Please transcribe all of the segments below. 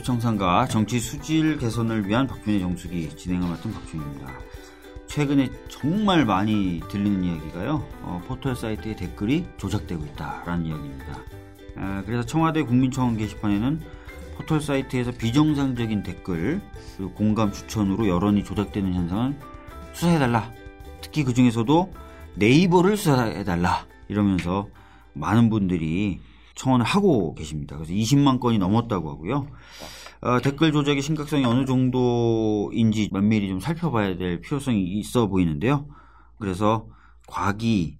표창상과 정치 수질 개선을 위한 박준의 정수기 진행을 맡은 박준입니다. 최근에 정말 많이 들리는 이야기가요. 어, 포털 사이트의 댓글이 조작되고 있다라는 이야기입니다. 아, 그래서 청와대 국민청원 게시판에는 포털 사이트에서 비정상적인 댓글, 그리고 공감 추천으로 여론이 조작되는 현상을 수사해달라. 특히 그 중에서도 네이버를 수사해달라. 이러면서 많은 분들이 청원을 하고 계십니다. 그래서 20만 건이 넘었다고 하고요. 어, 댓글 조작의 심각성이 어느 정도인지 면밀히 좀 살펴봐야 될 필요성이 있어 보이는데요. 그래서 과기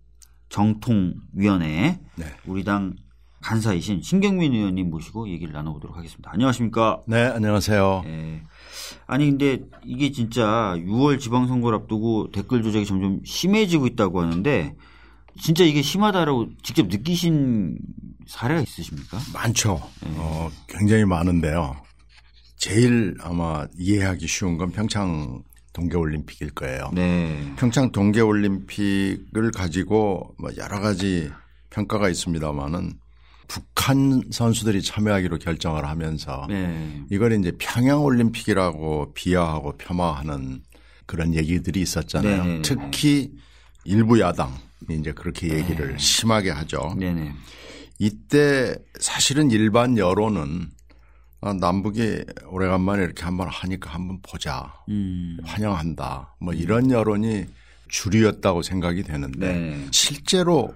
정통위원회 네. 우리 당 간사이신 신경민 의원님 모시고 얘기를 나눠보도록 하겠습니다. 안녕하십니까? 네, 안녕하세요. 예. 아니 근데 이게 진짜 6월 지방선거를 앞두고 댓글 조작이 점점 심해지고 있다고 하는데 진짜 이게 심하다라고 직접 느끼신 사례가 있으십니까? 많죠. 어, 굉장히 많은데요. 제일 아마 이해하기 쉬운 건 평창 동계올림픽일 거예요. 네. 평창 동계올림픽을 가지고 뭐 여러 가지 평가가 있습니다만은 북한 선수들이 참여하기로 결정을 하면서 네. 이걸 이제 평양올림픽이라고 비하하고 폄하하는 그런 얘기들이 있었잖아요. 네네네. 특히 일부 야당 이 이제 그렇게 얘기를 심하게 하죠. 네네. 이때 사실은 일반 여론은 아, 남북이 오래간만에 이렇게 한번 하니까 한번 보자. 음. 환영한다. 뭐 이런 여론이 주류였다고 생각이 되는데 네. 실제로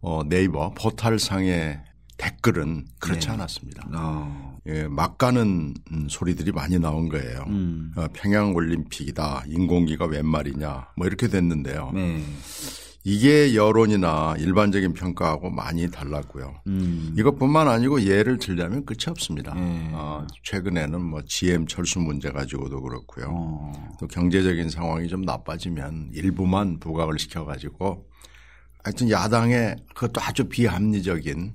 어, 네이버 포탈상의 댓글은 그렇지 네. 않았습니다. 어. 예, 막 가는 음, 소리들이 많이 나온 거예요. 음. 어, 평양 올림픽이다. 인공기가 웬 말이냐. 뭐 이렇게 됐는데요. 네. 이게 여론이나 일반적인 평가하고 많이 달랐고요. 음. 이것뿐만 아니고 예를 들자면 끝이 없습니다. 네. 어, 최근에는 뭐 GM 철수 문제 가지고도 그렇고요. 어. 또 경제적인 상황이 좀 나빠지면 일부만 부각을 시켜가지고 하여튼 야당의 그것도 아주 비합리적인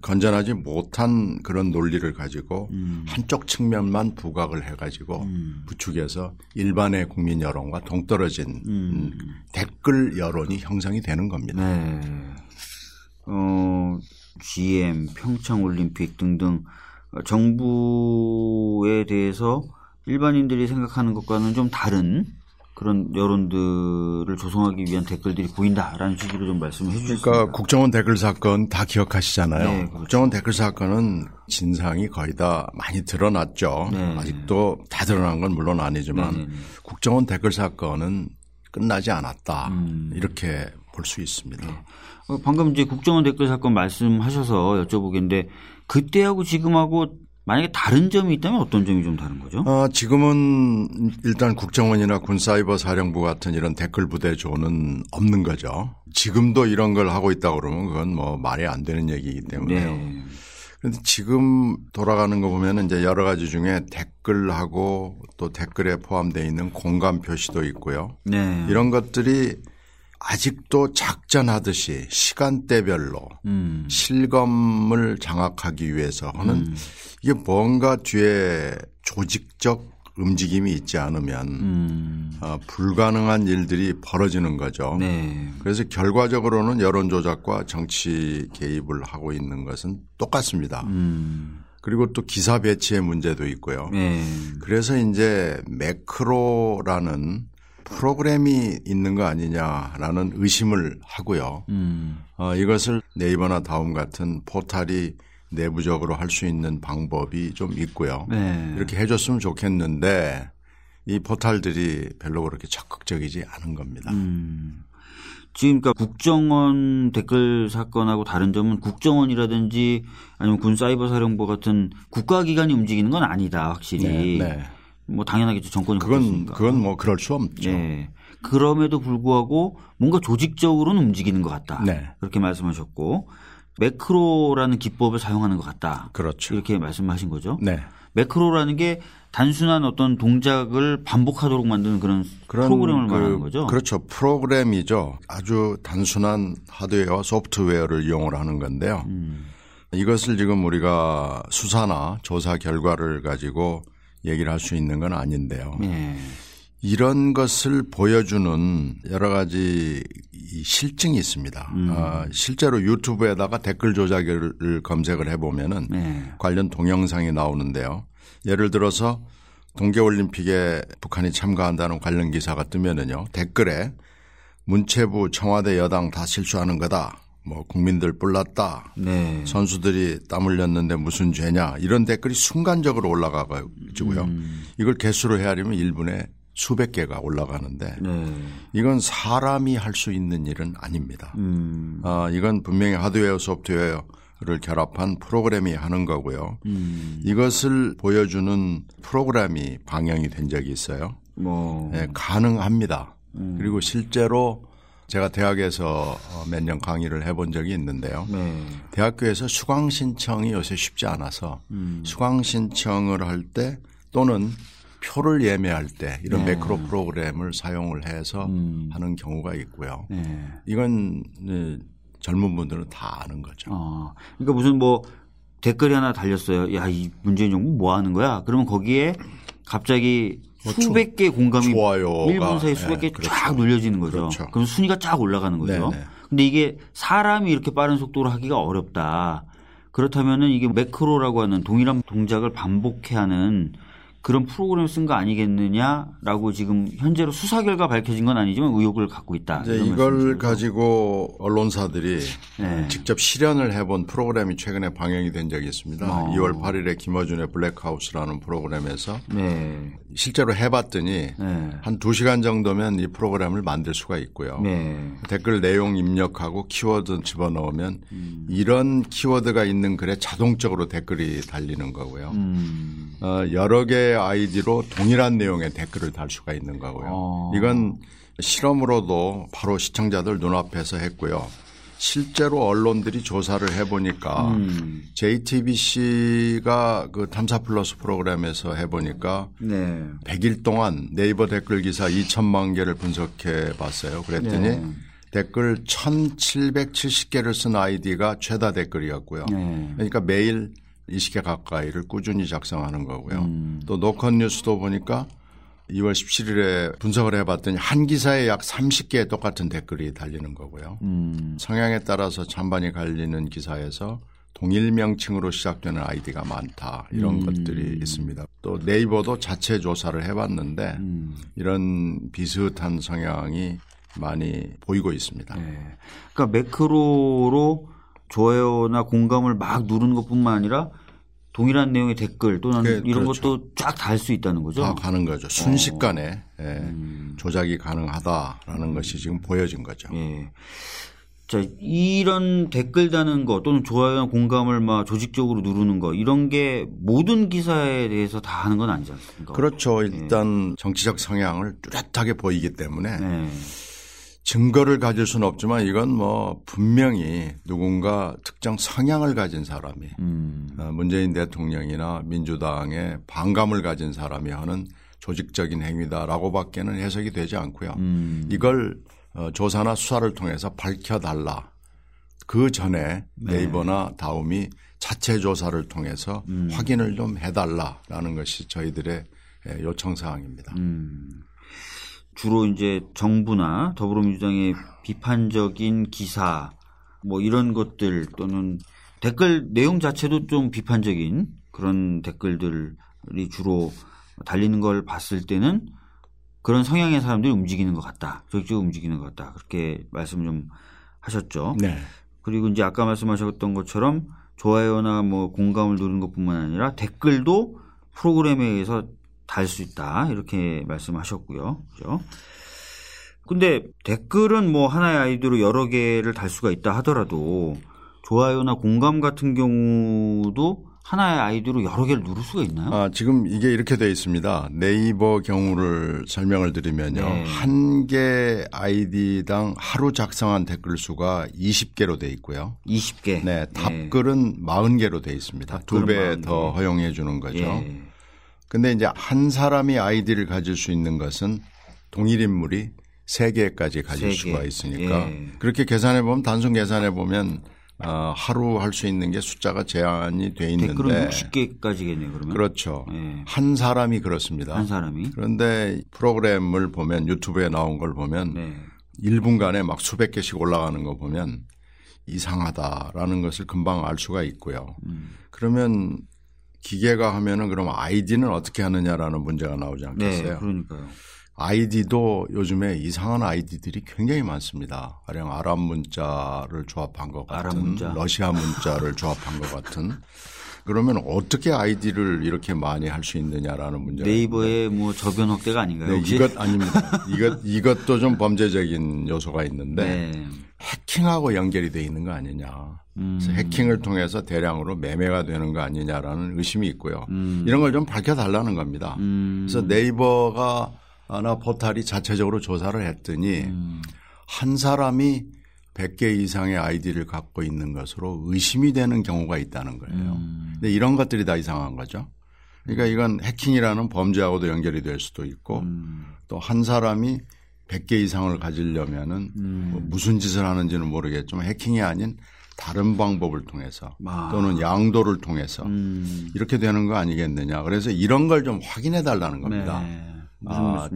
건전하지 못한 그런 논리를 가지고 음. 한쪽 측면만 부각을 해가지고 부추겨서 일반의 국민 여론과 동떨어진 음, 댓글 여론이 형성이 되는 겁니다. 네. 어, GM, 평창올림픽 등등 어, 정부에 대해서 일반인들이 생각하는 것과는 좀 다른 그런 여론들을 조성하기 위한 댓글들이 보인다라는 식으로 좀 말씀을 해주셨습니다. 그러니까 국정원 댓글 사건 다 기억하시잖아요. 네, 그렇죠. 국정원 댓글 사건은 진상이 거의 다 많이 드러났죠. 네. 아직도 다 드러난 건 물론 아니지만 네, 네, 네. 국정원 댓글 사건은 끝나지 않았다. 음. 이렇게 볼 수 있습니다. 어, 방금 이제 국정원 댓글 사건 말씀하셔서 여쭤보겠는데 그때하고 지금하고 만약에 다른 점이 있다면 어떤 점이 좀 다른 거죠? 어, 지금은 일단 국정원이나 군사이버 사령부 같은 이런 댓글 부대조는 없는 거죠. 지금도 이런 걸 하고 있다 그러면 그건 뭐 말이 안 되는 얘기이기 때문에요. 네. 그런데 지금 돌아가는 거 보면 이제 여러 가지 중에 댓글하고 또 댓글에 포함되어 있는 공감 표시도 있고요. 네. 이런 것들이 아직도 작전하듯이 시간대별로 음. 실검을 장악하기 위해서 하는 이게 뭔가 뒤에 조직적 움직임이 있지 않으면 음. 어, 불가능한 일들이 벌어지는 거죠. 네. 그래서 결과적으로는 여론 조작과 정치 개입을 하고 있는 것은 똑같습니다. 음. 그리고 또 기사 배치의 문제도 있고요. 네. 그래서 이제 매크로라는 프로그램이 있는 거 아니냐라는 의심을 하고요. 음. 어, 이것을 네이버나 다음 같은 포탈이 내부적으로 할 수 있는 방법이 좀 있고요. 네. 이렇게 해줬으면 좋겠는데 이 포탈들이 별로 그렇게 적극적이지 않은 겁니다. 음. 지금 그러니까 국정원 댓글 사건하고 다른 점은 국정원이라든지 아니면 군 사이버 사령부 같은 국가기관이 움직이는 건 아니다 확실히. 네, 네. 뭐 당연하겠죠 정권이 그건 바뀌었으니까. 그건 뭐 그럴 수 없죠. 네. 그럼에도 불구하고 뭔가 조직적으로는 움직이는 것 같다. 네. 그렇게 말씀하셨고 매크로라는 기법을 사용하는 것 같다. 그렇죠. 이렇게 말씀하신 거죠. 네. 매크로라는 게 단순한 어떤 동작을 반복하도록 만드는 그런, 프로그램을 그, 말하는 거죠. 그렇죠. 프로그램이죠. 아주 단순한 하드웨어와 소프트웨어를 이용을 하는 건데요. 음. 이것을 지금 우리가 수사나 조사 결과를 가지고 얘기를 할 수 있는 건 아닌데요. 네. 이런 것을 보여주는 여러 가지 이 실증이 있습니다. 음. 아, 실제로 유튜브에다가 댓글 조작을 검색을 해보면은 네. 관련 동영상이 나오는데요. 예를 들어서 동계올림픽에 북한이 참가한다는 관련 기사가 뜨면은요 댓글에 문체부 청와대 여당 다 실수하는 거다. 뭐 국민들 뿔났다. 네. 선수들이 땀 흘렸는데 무슨 죄냐 이런 댓글이 순간적으로 올라가가지고요. 음. 이걸 개수로 헤아리면 1분에 수백 개가 올라가는데 네. 이건 사람이 할 수 있는 일은 아닙니다. 음. 아, 이건 분명히 하드웨어 소프트웨어를 결합한 프로그램이 하는 거고요. 음. 이것을 보여주는 프로그램이 방영이 된 적이 있어요. 뭐. 네, 가능합니다. 그리고 실제로 제가 대학에서 몇 년 강의를 해본 적이 있는데요. 네. 대학교에서 수강 신청이 요새 쉽지 않아서 음. 수강 신청을 할 때 또는 표를 예매할 때 이런 네. 매크로 프로그램을 사용을 해서 음. 하는 경우가 있고요. 네. 이건 네, 젊은 분들은 다 아는 거죠. 어. 그러니까 무슨 뭐 댓글이 하나 달렸어요. 야, 이 문재인 정부 뭐 하는 거야? 그러면 거기에 갑자기 수백 개 공감이 뭐 좋아요가, 1분 사이에 수백 예, 개쫙 그렇죠. 눌려지는 거죠. 그렇죠. 그럼 순위가 쫙 올라가는 거죠. 네네. 근데 이게 사람이 이렇게 빠른 속도로 하기가 어렵다. 그렇다면은 이게 매크로라고 하는 동일한 동작을 반복해 하는 그런 프로그램을 쓴 거 아니겠느냐라고 지금 현재로 수사 결과 밝혀진 건 아니지만 의혹을 갖고 있다. 이제 이걸. 가지고 언론사들이 네. 직접 실현을 해본 프로그램이 최근에 방영이 된 적이 있습니다. 어. 2월 8일에 김어준의 블랙하우스라는 프로그램에서 네. 실제로 해봤더니 네. 한 2시간 정도면 이 프로그램을 만들 수가 있고요. 네. 댓글 내용 입력하고 키워드 집어넣으면 음. 이런 키워드가 있는 글에 자동적으로 댓글이 달리는 거고요. 음. 어, 여러 개의 아이디로 동일한 내용의 댓글을 달 수가 있는 거고요. 어. 이건 실험으로도 바로 시청자들 눈앞에서 했고요. 실제로 언론들이 조사를 해보니까 음. JTBC가 그 탐사 플러스 프로그램에서 해보니까 네. 100일 동안 네이버 댓글 기사 2천만 개를 분석해 봤어요. 그랬더니 네. 댓글 1770개를 쓴 아이디가 최다 댓글이었고요. 네. 그러니까 매일 20개 가까이를 꾸준히 작성하는 거고요. 음. 또 노컷 뉴스도 보니까 2월 17일에 분석을 해봤더니 한 기사에 약 30개의 똑같은 댓글이 달리는 거고요. 음. 성향에 따라서 찬반이 갈리는 기사에서 동일 명칭으로 시작되는 아이디가 많다 이런 음. 것들이 있습니다. 또 네이버도 자체 조사를 해봤는데 음. 이런 비슷한 성향이 많이 보이고 있습니다. 네. 그러니까 매크로로 좋아요나 공감을 막 누르는 것뿐만 아니라 동일한 내용의 댓글 또는 네, 이런 그렇죠. 것도 쫙 달 수 있다는 거죠. 다 가는 거죠. 순식간에 예, 음. 조작이 가능하다라는 것이 지금 보여진 거죠. 예. 자, 이런 댓글 다는 거 또는 좋아요나 공감을 막 조직적으로 누르는 거 이런 게 모든 기사에 대해서 다 하는 건 아니지 않습니까? 그렇죠. 일단 정치적 성향을 뚜렷하게 보이기 때문에 네. 증거를 가질 수는 없지만 이건 뭐 분명히 누군가 특정 성향을 가진 사람이 음. 어, 문재인 대통령이나 민주당의 반감을 가진 사람이 하는 조직적인 행위다라고밖에는 해석이 되지 않고요. 음. 이걸 어, 조사나 수사를 통해서 밝혀달라. 그 전에 네. 네이버나 다음이 자체 조사를 통해서 음. 확인을 좀 해달라라는 것이 저희들의 예, 요청 사항입니다. 음. 주로 이제 정부나 더불어민주당의 비판적인 기사 뭐 이런 것들 또는 댓글 내용 자체도 좀 비판적인 그런 댓글들이 주로 달리는 걸 봤을 때는 그런 성향의 사람들이 움직이는 것 같다. 적극적으로 움직이는 것 같다. 그렇게 말씀 좀 하셨죠. 네. 그리고 이제 아까 말씀하셨던 것처럼 좋아요나 뭐 공감을 누르는 것 뿐만 아니라 댓글도 프로그램에 의해서 달 수 있다 이렇게 말씀하셨고요. 그죠? 근데 댓글은 뭐 하나의 아이디로 여러 개를 달 수가 있다 하더라도 좋아요나 공감 같은 경우도 하나의 아이디로 여러 개를 누를 수가 있나요? 아, 지금 이게 이렇게 되어 있습니다. 네이버 경우를 설명을 드리면요. 네. 한개 아이디당 하루 작성한 댓글 수가 20개로 돼 있고요. 20개. 네, 답글은 40개로 돼 있습니다. 두배40더 개. 허용해 주는 거죠. 예. 근데 이제 한 사람이 아이디를 가질 수 있는 것은 동일 인물이 세 개까지 가질 세 개. 수가 있으니까 예. 그렇게 계산해 보면 단순 계산해 보면 어, 하루 할 수 있는 게 숫자가 제한이 돼 있는데 댓글은 60개까지겠네요. 그러면 그렇죠. 예. 한 사람이 그렇습니다. 한 사람이. 그런데 프로그램을 보면 유튜브에 나온 걸 보면 네. 1분간에 막 수백 개씩 올라가는 거 보면 이상하다라는 것을 금방 알 수가 있고요. 음. 그러면 기계가 하면은 그럼 아이디는 어떻게 하느냐라는 문제가 나오지 않겠어요? 네, 그러니까요. 아이디도 요즘에 이상한 아이디들이 굉장히 많습니다. 가령 아랍 문자를 조합한 것 같은 문자. 러시아 문자를 조합한 것 같은 그러면 어떻게 아이디를 이렇게 많이 할 수 있느냐라는 문제가 네이버의 뭐 저변 확대가 아닌가요? 네? 이것 아닙니다. 이것 이것도 좀 범죄적인 요소가 있는데 네. 해킹하고 연결이 돼 있는 거 아니냐. 음. 그래서 해킹을 통해서 대량으로 매매가 되는 거 아니냐라는 의심이 있고요. 음. 이런 걸 좀 밝혀달라는 겁니다. 음. 그래서 네이버가 나 포탈이 자체적으로 조사를 했더니 음. 한 사람이 100개 이상의 아이디를 갖고 있는 것으로 의심이 되는 경우가 있다는 거예요. 음. 근데 이런 것들이 다 이상한 거죠. 그러니까 이건 해킹이라는 범죄하고도 연결이 될 수도 있고 음. 또한 사람이 100개 이상을 가지려면은 음. 뭐 무슨 짓을 하는지는 모르겠지만 해킹이 아닌 다른 방법을 통해서 아. 또는 양도를 통해서 음. 이렇게 되는 거 아니겠느냐. 그래서 이런 걸 좀 확인해 달라는 겁니다. 네. 아.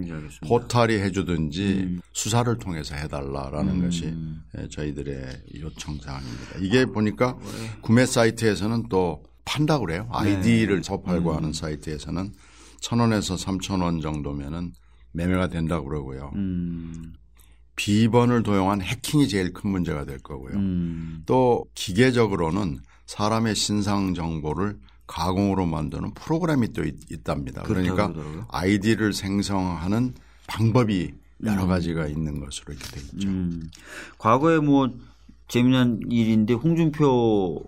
포탈이 해주든지 음. 수사를 통해서 해달라라는 것이 예, 저희들의 요청 사항입니다. 이게 보니까 구매 사이트에서는 또 판다고 그래요. 아이디를 접팔고 하는 사이트에서는 천 원에서 삼천 원 정도면은 매매가 된다고 그러고요. 음. 비번을 도용한 해킹이 제일 큰 문제가 될 거고요. 음. 또 기계적으로는 사람의 신상 정보를 가공으로 만드는 프로그램이 또 있. 그렇다고 그러니까 그러더라고요. 아이디를 생성하는 방법이 여러 가지가 있는 것으로 이렇게 돼 있죠. 음. 과거에 뭐 재미난 일인데 홍준표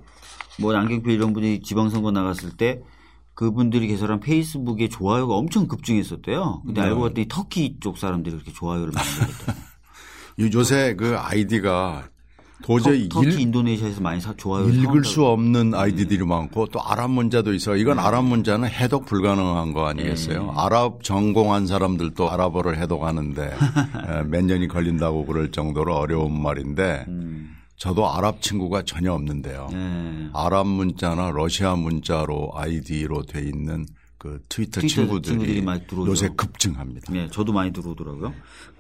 뭐 안경표 이런 분이 지방선거 나갔을 때 그분들이 개설한 페이스북에 좋아요가 엄청 급증했었대요. 근데 네. 알고 봤더니 터키 쪽 사람들이 그렇게 좋아요를 많이 했대요. 요- 요새 그 아이디가 도저히 터, 키 읽, 인도네시아에서 많이 사, 좋아요를 읽을 수 없는 아이디들이 많고 또 아랍 문자도 있어. 이건 아랍 문자는 해독 불가능한 거 아니겠어요? 아랍 전공한 사람들도 아랍어를 해독하는데 에, 몇 년이 걸린다고 그럴 정도로 어려운 말인데 저도 아랍 친구가 전혀 없는데요. 네. 아랍 문자나 러시아 문자로 아이디로 돼 있는 그 트위터, 트위터 친구들이, 친구들이 많이 들어오죠. 요새 급증합니다. 네, 저도 많이 들어오더라고요.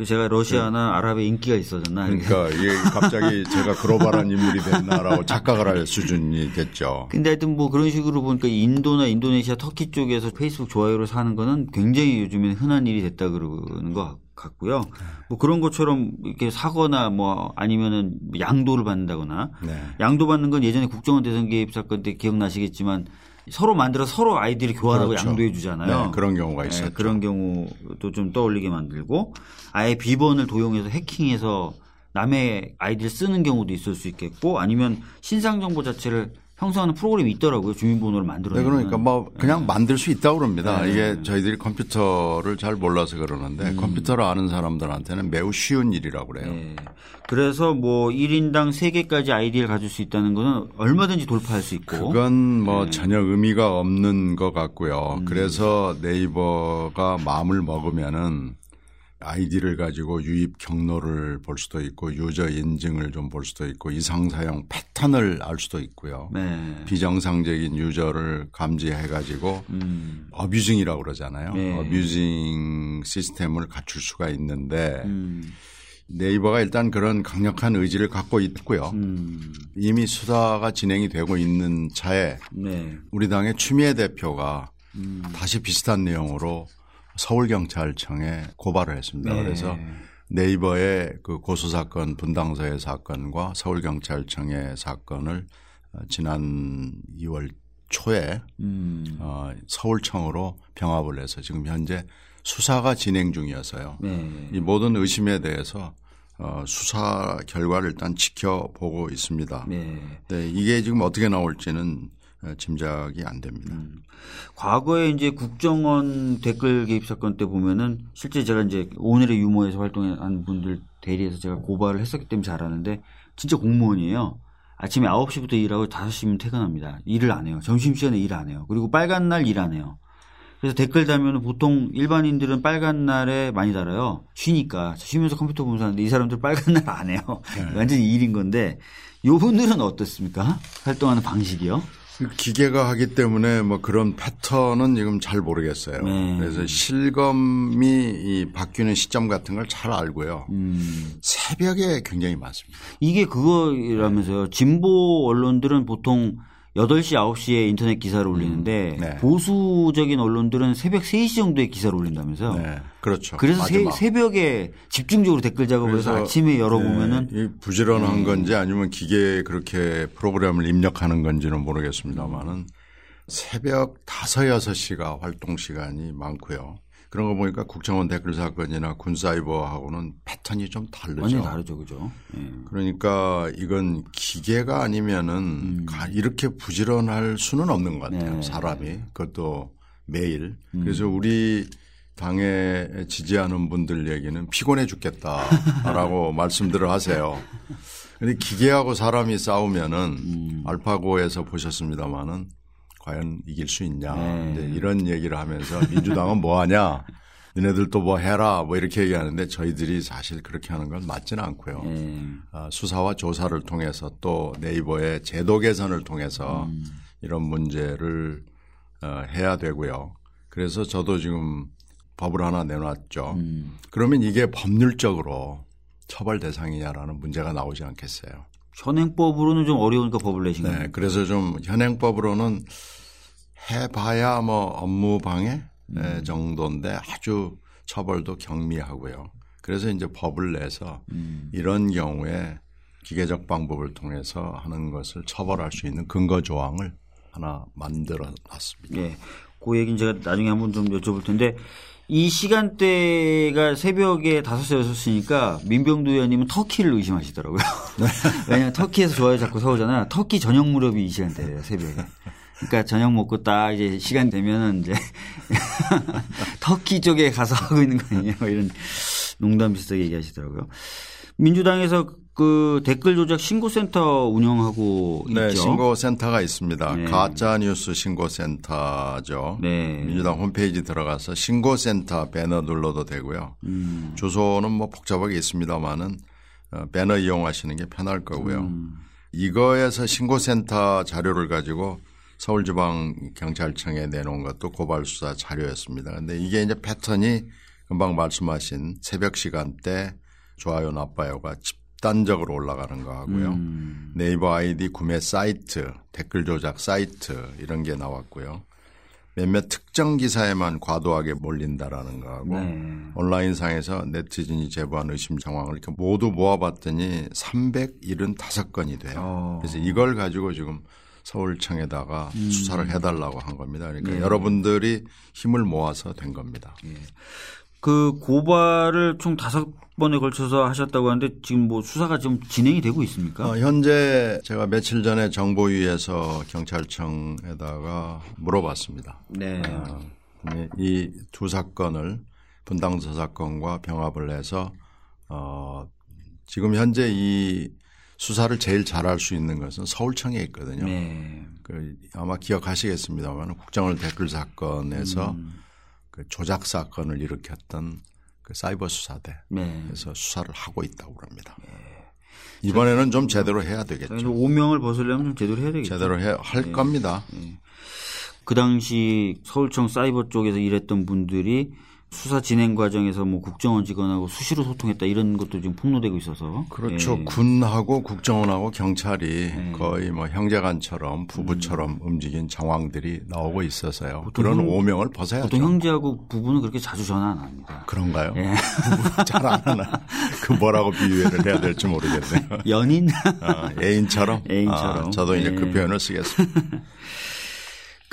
제가 러시아나 아랍에 인기가 있어졌나. 그러니까 이게 갑자기 제가 글로벌한 인물이 됐나라고 착각을 할 수준이 됐죠. 근데 하여튼 뭐 그런 식으로 보니까 인도나 인도네시아, 터키 쪽에서 페이스북 좋아요를 사는 거는 굉장히 요즘엔 흔한 일이 됐다 그러는 것 같고요. 뭐 그런 것처럼 이렇게 사거나 뭐 아니면은 양도를 받는다거나 네. 양도 받는 건 예전에 국정원 대선 개입 사건 때 기억나시겠지만 서로 만들어 서로 아이디를 교환하고 그렇죠. 양도해 주잖아요. 네, 그런 경우가 네, 있었죠. 그런 경우도 좀 떠올리게 만들고 아예 비번을 도용해서 해킹해서 남의 아이디를 쓰는 경우도 있을 수 있겠고 아니면 신상 정보 자체를 형성하는 프로그램이 있더라고요. 주민번호를 만들어. 네, 그러니까 뭐 그냥 만들 수 있다고 그럽니다. 네. 이게 저희들이 컴퓨터를 잘 몰라서 그러는데 음. 컴퓨터를 아는 사람들한테는 매우 쉬운 일이라고 그래요. 네. 그래서 뭐 1인당 3개까지 아이디를 가질 수 있다는 거는 얼마든지 돌파할 수 있고. 그건 뭐 네. 전혀 의미가 없는 것 같고요. 음. 그래서 네이버가 마음을 먹으면은 아이디를 가지고 유입 경로를 볼 수도 있고 유저 인증을 좀 볼 수도 있고 이상 사용 패턴을 알 수도 있고요. 네. 비정상적인 유저를 감지해 가지고 음. 어뷰징이라고 그러잖아요. 네. 어뷰징 시스템을 갖출 수가 있는데 음. 네이버가 일단 그런 강력한 의지를 갖고 있고요. 음. 이미 수사가 진행이 되고 있는 차에 네. 우리 당의 추미애 대표가 음. 다시 비슷한 내용으로 서울경찰청에 고발을 했습니다. 네. 그래서 네이버의 그 고소 사건 분당서의 사건과 서울경찰청의 사건을 어, 지난 2월 초에 음. 어, 서울청으로 병합을 해서 지금 현재 수사가 진행 중이어서요. 네. 이 모든 의심에 대해서 어, 수사 결과를 일단 지켜보고 있습니다. 네. 네, 이게 지금 어떻게 나올지는 어, 짐작이 안 됩니다. 음. 과거에 이제 국정원 댓글 개입 사건 때 보면은 실제 제가 이제 오늘의 유머에서 활동한 분들 대리해서 제가 고발을 했었기 때문에 잘 아는데 진짜 공무원이에요. 아침에 9시부터 일하고 5시면 퇴근합니다. 일을 안 해요. 점심시간에 일 안 해요. 그리고 빨간 날 일 안 해요. 그래서 댓글 달면은 보통 일반인들은 빨간 날에 많이 달아요. 쉬니까. 쉬면서 컴퓨터 보면서 하는데 이 사람들 빨간 날 안 해요. 완전히 일인 건데 요 분들은 어떻습니까? 활동하는 방식이요? 그 기계가 하기 때문에 뭐 그런 패턴은 지금 잘 모르겠어요. 네. 그래서 실검이 이 바뀌는 시점 같은 걸 잘 알고요. 음. 새벽에 굉장히 많습니다. 이게 그거라면서요. 진보 언론들은 보통 8시, 9시에 인터넷 기사를 올리는데 네. 보수적인 언론들은 새벽 3시 정도에 기사를 올린다면서요. 네, 그렇죠. 그래서 마지막. 새, 벽에 집중적으로 댓글 작업을 해서 아침에 열어보면은 네, 이 부지런한 건지 아니면 기계에 그렇게 프로그램을 입력하는 건지는 모르겠습니다만은 새벽 5, 6시가 활동 시간이 많고요. 그런 거 보니까 국정원 댓글 사건이나 군사이버하고는 패턴이 좀 다르죠. 완전히 다르죠. 그죠? 예. 그러니까 이건 기계가 아니면은 가- 이렇게 부지런할 수는 없는 것 같아요. 음. 네. 사람이. 그것도 매일. 음. 그래서 우리 당에 지지하는 분들 얘기는 피곤해 죽겠다라고 말씀들을 하세요. 근데 기계하고 사람이 싸우면은 음. 알파고에서 보셨습니다마는 과연 이길 수 있냐. 네. 이제 이런 얘기를 하면서 민주당은 뭐 하냐. 니네들도 뭐 해라. 뭐 이렇게 얘기하는데 저희들이 사실 그렇게 하는 건 맞지는 않고요. 예. 아, 수사와 조사를 통해서 또 네이버의 제도 개선을 통해서 이런 문제를 어, 해야 되고요. 그래서 저도 지금 법을 하나 내놨죠. 그러면 이게 법률적으로 처벌 대상이냐라는 문제가 나오지 않겠어요. 현행법으로는 좀 어려우니까 법을 내신 거예요. 네, 그래서 좀 현행법으로는 해봐야 뭐 업무 방해 네, 정도인데 아주 처벌도 경미하고요. 그래서 이제 법을 내서 이런 경우에 기계적 방법을 통해서 하는 것을 처벌할 수 있는 근거 조항을 하나 만들어 놨습니다. 예. 그 얘기는 제가 나중에 한번 좀 여쭤볼 텐데 이 시간대가 새벽에 5시, 6시니까 민병두 의원님은 터키를 의심하시더라고요. 왜냐하면 터키에서 좋아요 자꾸 사오잖아요. 터키 저녁 무렵이 이 시간대래요, 새벽에. 그러니까 저녁 먹고 딱 이제 시간 되면은 이제 터키 쪽에 가서 하고 있는 거 아니냐 뭐 이런 농담 비슷하게 얘기하시더라고요. 민주당에서 그 댓글 조작 신고센터 운영하고 네, 있죠. 신고센터가 있습니다. 네. 가짜 뉴스 신고센터죠. 네. 민주당 홈페이지 들어가서 신고센터 배너 눌러도 되고요. 음. 주소는 뭐 복잡하게 있습니다만은 어, 배너 이용하시는 게 편할 거고요. 음. 이거에서 신고센터 자료를 가지고 서울지방경찰청에 내놓은 것도 고발수사 자료였습니다. 근데 이게 이제 패턴이 금방 말씀하신 새벽 시간대 좋아요, 나빠요가 집 단적으로 올라가는 거 하고요. 음. 네이버 아이디 구매 사이트, 댓글 조작 사이트 이런 게 나왔고요. 몇몇 특정 기사에만 과도하게 몰린다라는 거하고 네. 온라인상에서 네티즌이 제보한 의심 상황을 이렇게 모두 모아봤더니 375건이 돼요. 어. 그래서 이걸 가지고 지금 서울청에다가 음. 수사를 해달라고 한 겁니다. 그러니까 네. 여러분들이 힘을 모아서 된 겁니다. 그 고발을 총 다섯 번에 걸쳐서 하셨다고 하는데 지금 뭐 수사가 좀 진행이 되고 있습니까? 어, 현재 제가 며칠 전에 정보위에서 경찰청에다가 물어봤습니다. 네. 이두 사건을 분당서 사건과 병합을 해서 어, 지금 현재 이 수사를 제일 잘할 수 있는 것은 서울청에 있거든요. 네. 그 아마 기억하시겠습니다만 국정원 댓글 사건에서 음. 그 조작 사건을 일으켰던 그 사이버 수사대 네. 에서 수사를 하고 있다고 합니다. 이번에는 좀 제대로 해야 되겠죠. 오명을 벗으려면 좀 제대로 해야 되겠죠. 제대로 해, 할 겁니다. 그 당시 서울청 사이버 쪽에서 일했던 분들이 수사 진행 과정에서 뭐 국정원 직원하고 수시로 소통했다 이런 것도 지금 폭로되고 있어서 그렇죠. 예. 군하고 국정원하고 경찰이 거의 뭐 형제간처럼 부부처럼 움직인 정황들이 나오고 있어서요. 그런 형- 오명을 벗어야죠. 보통 형제하고 부부는 그렇게 자주 전화 안 합니다. 그런가요? 예. 잘 안 하나. 그 뭐라고 비유를 해야 될지 모르겠네요. 연인? 아, 애인처럼? 애인처럼. 아, 저도 이제 그 예. 표현을 쓰겠습니다.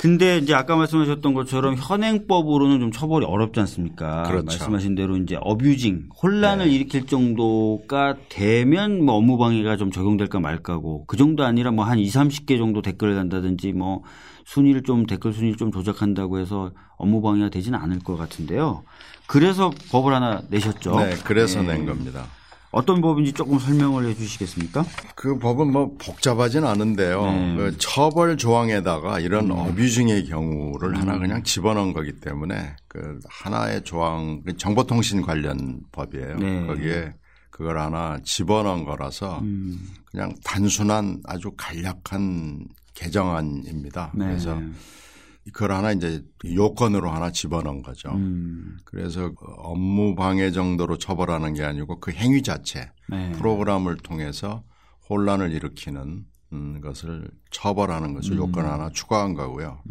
근데 이제 아까 말씀하셨던 것처럼 현행법으로는 좀 처벌이 어렵지 않습니까? 그렇죠. 말씀하신 대로 이제 어뷰징, 혼란을 일으킬 정도가 되면 뭐 업무 방해가 좀 적용될까 말까고 그 정도 아니라 뭐 한 2, 30개 정도 댓글을 단다든지 뭐 순위를 좀 댓글 순위를 좀 조작한다고 해서 업무 방해가 되지는 않을 것 같은데요. 그래서 법을 하나 내셨죠. 네, 그래서 네. 낸 겁니다. 어떤 법인지 조금 설명을 해 주시겠습니까? 그 법은 뭐 복잡하진 않은데요. 네. 그 처벌 조항에다가 이런 어뷰징의 경우를 하나 그냥 집어넣은 거기 때문에 그 하나의 조항, 그 정보통신 관련 법이에요. 네. 거기에 그걸 하나 집어넣은 거라서 음. 그냥 단순한 아주 간략한 개정안입니다. 네. 그래서 그걸 하나 이제 요건으로 하나 집어넣은 거죠. 음. 그래서 업무 방해 정도로 처벌하는 게 아니고 그 행위 자체 네. 프로그램을 통해서 혼란을 일으키는 것을 처벌하는 것을 요건 하나 추가한 거고요.